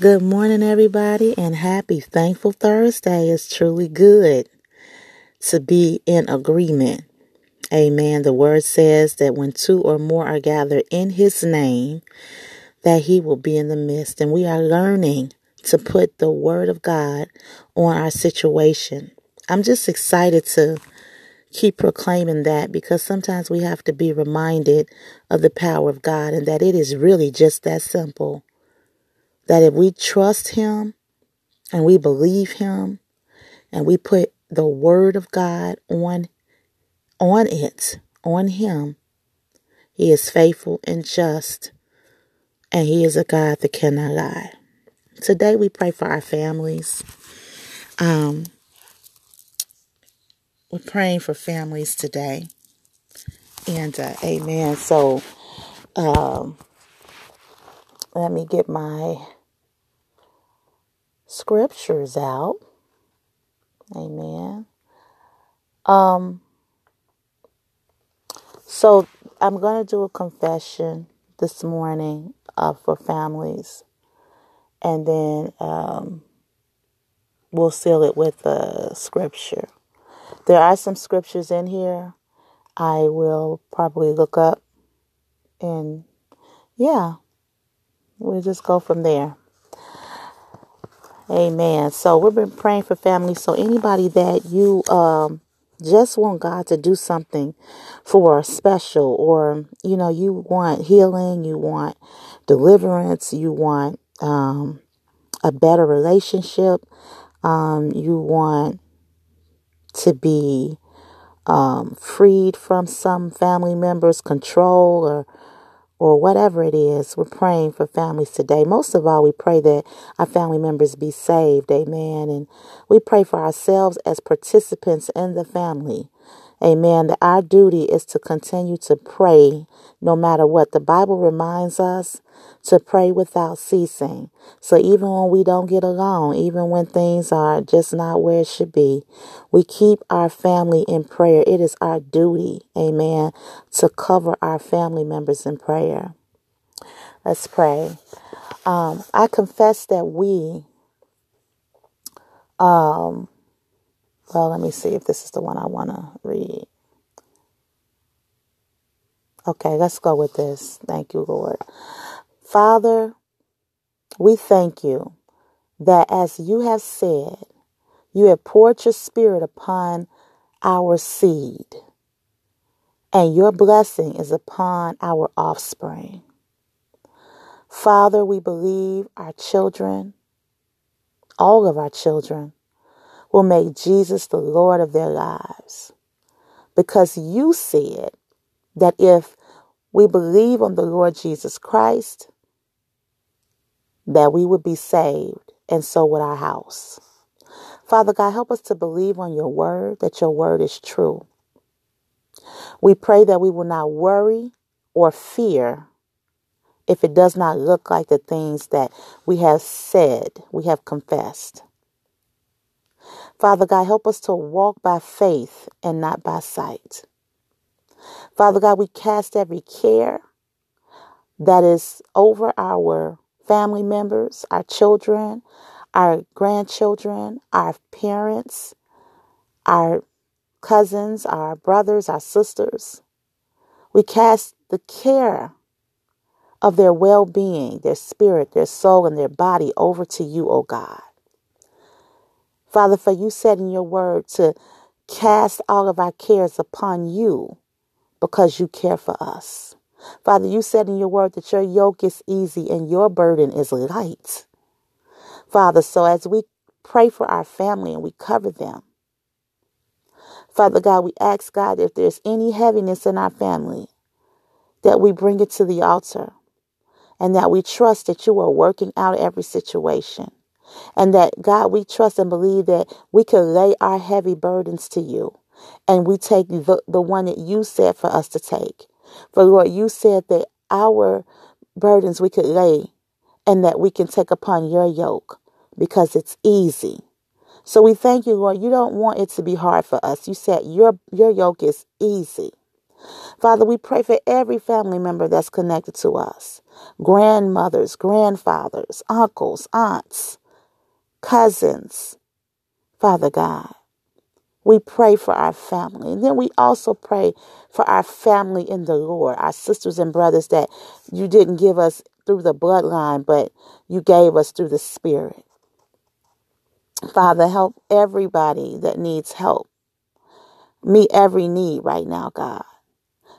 Good morning, everybody, and happy Thankful Thursday. It's truly good to be in agreement. Amen. The word says that when two or more are gathered in his name, that he will be in the midst. And we are learning to put the word of God on our situation. I'm just excited to keep proclaiming that because sometimes we have to be reminded of the power of God and that it is really just that simple. That if we trust Him and we believe Him and we put the Word of God on on it, on Him, He is faithful and just, and He is a God that cannot lie. Today we pray for our families. Um, we're praying for families today, and uh, Amen. So, um, let me get my scriptures out. Amen. Um, so I'm going to do a confession this morning uh, for families, and then um, we'll seal it with a scripture. There are some scriptures in here I will probably look up, and yeah, we'll just go from there. Amen. So we've been praying for families. So anybody that you um, just want God to do something for special, or you know, you want healing, you want deliverance, you want um, a better relationship, um, you want to be um, freed from some family members' control or or whatever it is, we're praying for families today. Most of all, we pray that our family members be saved. Amen. And we pray for ourselves as participants in the family. Amen. That our duty is to continue to pray no matter what. The Bible reminds us to pray without ceasing. So even when we don't get along, even when things are just not where it should be, we keep our family in prayer. It is our duty, amen, to cover our family members in prayer. Let's pray. Um, I confess that we, um, well, let me see if this is the one I want to read. Okay, let's go with this. Thank you, Lord. Father, we thank you that as you have said, you have poured your spirit upon our seed, and your blessing is upon our offspring. Father, we believe our children, all of our children, will make Jesus the Lord of their lives. Because you said that if we believe on the Lord Jesus Christ, that we would be saved, and so would our house. Father God, help us to believe on your word, that your word is true. We pray that we will not worry or fear if it does not look like the things that we have said, we have confessed. Father God, help us to walk by faith and not by sight. Father God, we cast every care that is over our family members, our children, our grandchildren, our parents, our cousins, our brothers, our sisters. We cast the care of their well being, their spirit, their soul, and their body over to you, O God. Father, for you said in your word to cast all of our cares upon you because you care for us. Father, you said in your word that your yoke is easy and your burden is light. Father, so as we pray for our family and we cover them, Father God, we ask God if there's any heaviness in our family, that we bring it to the altar and that we trust that you are working out every situation. And that, God, we trust and believe that we can lay our heavy burdens to you and we take the, the one that you said for us to take. For Lord, you said that our burdens we could lay and that we can take upon your yoke because it's easy. So we thank you, Lord. You don't want it to be hard for us. You said your your yoke is easy. Father, we pray for every family member that's connected to us grandmothers, grandfathers, uncles, aunts, cousins. Father God, we pray for our family. And then we also pray for our family in the Lord, our sisters and brothers that you didn't give us through the bloodline, but you gave us through the Spirit. Father, help everybody that needs help. Meet every need right now, God.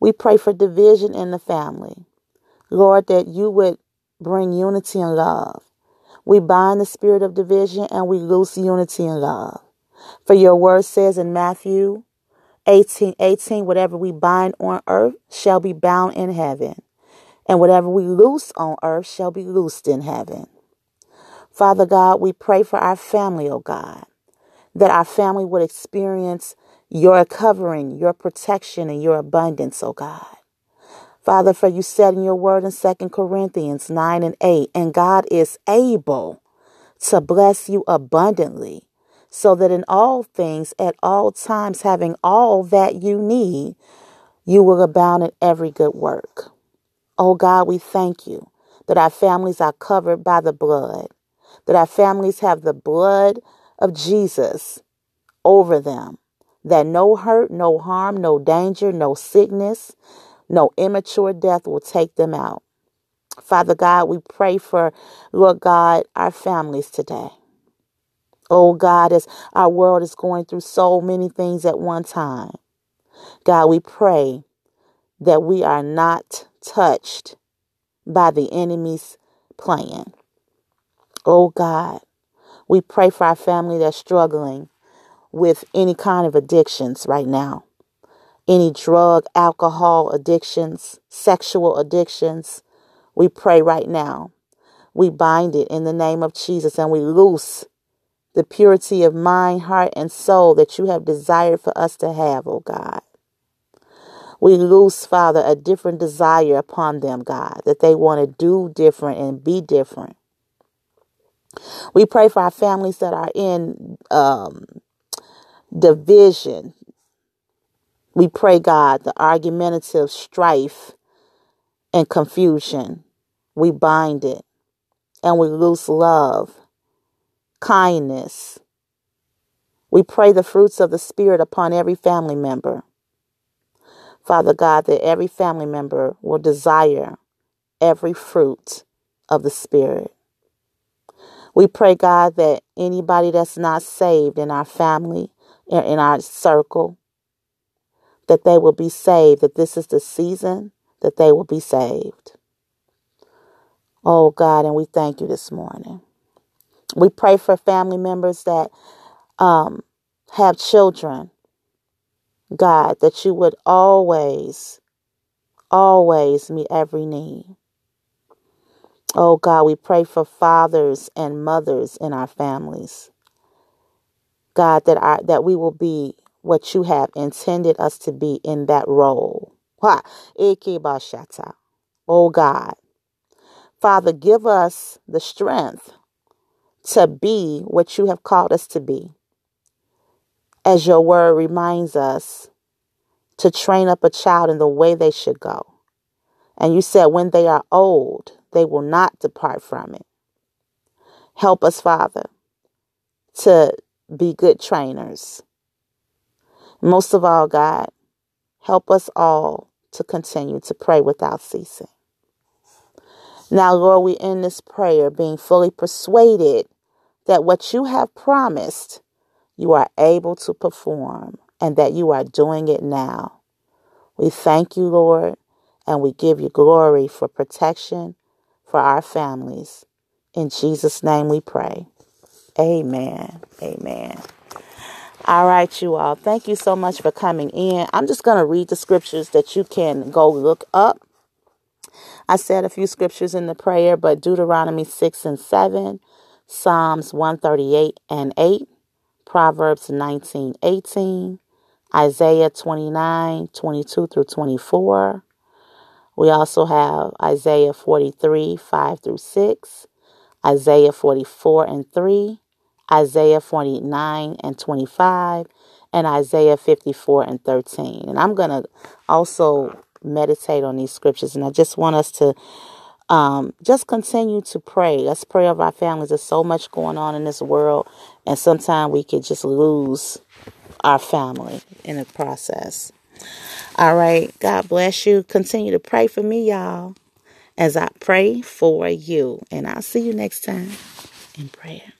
We pray for division in the family. Lord, that you would bring unity and love. We bind the spirit of division and we loose unity and love. For your word says in Matthew 18, 18, whatever we bind on earth shall be bound in heaven, and whatever we loose on earth shall be loosed in heaven. Father God, we pray for our family, oh God, that our family would experience your covering, your protection, and your abundance, oh God. Father, for you said in your word in 2 Corinthians 9 and 8, and God is able to bless you abundantly, so that in all things, at all times, having all that you need, you will abound in every good work. Oh God, we thank you that our families are covered by the blood that our families have the blood of Jesus over them, that no hurt, no harm, no danger, no sickness, no immature death will take them out. Father God, we pray for, Lord God, our families today. Oh God, as our world is going through so many things at one time, God, we pray that we are not touched by the enemy's plan. Oh God, we pray for our family that's struggling with any kind of addictions right now. Any drug, alcohol addictions, sexual addictions. We pray right now. We bind it in the name of Jesus and we loose the purity of mind, heart, and soul that you have desired for us to have, oh God. We loose, Father, a different desire upon them, God, that they want to do different and be different. We pray for our families that are in um, division. We pray, God, the argumentative strife and confusion. We bind it and we loose love, kindness. We pray the fruits of the Spirit upon every family member. Father God, that every family member will desire every fruit of the Spirit. We pray, God, that anybody that's not saved in our family, in our circle, that they will be saved, that this is the season that they will be saved. Oh, God, and we thank you this morning. We pray for family members that um, have children. God, that you would always, always meet every need. Oh God, we pray for fathers and mothers in our families. God, that I that we will be what you have intended us to be in that role. Oh God. Father, give us the strength to be what you have called us to be. As your word reminds us to train up a child in the way they should go. And you said when they are old, they will not depart from it. Help us, Father, to be good trainers. Most of all, God, help us all to continue to pray without ceasing. Now, Lord, we end this prayer being fully persuaded that what you have promised, you are able to perform and that you are doing it now. We thank you, Lord, and we give you glory for protection for our families. In Jesus' name we pray. Amen. Amen. All right, you all. Thank you so much for coming in. I'm just going to read the scriptures that you can go look up. I said a few scriptures in the prayer, but Deuteronomy 6 and 7, Psalms 138 and 8, Proverbs 19, 18, Isaiah 29, 22 through 24, we also have Isaiah 43, 5 through 6, Isaiah 44 and 3, Isaiah 49 and 25, and Isaiah 54 and 13. And I'm going to also meditate on these scriptures. And I just want us to um, just continue to pray. Let's pray of our families. There's so much going on in this world, and sometimes we could just lose our family in the process. All right. God bless you. Continue to pray for me, y'all, as I pray for you. And I'll see you next time in prayer.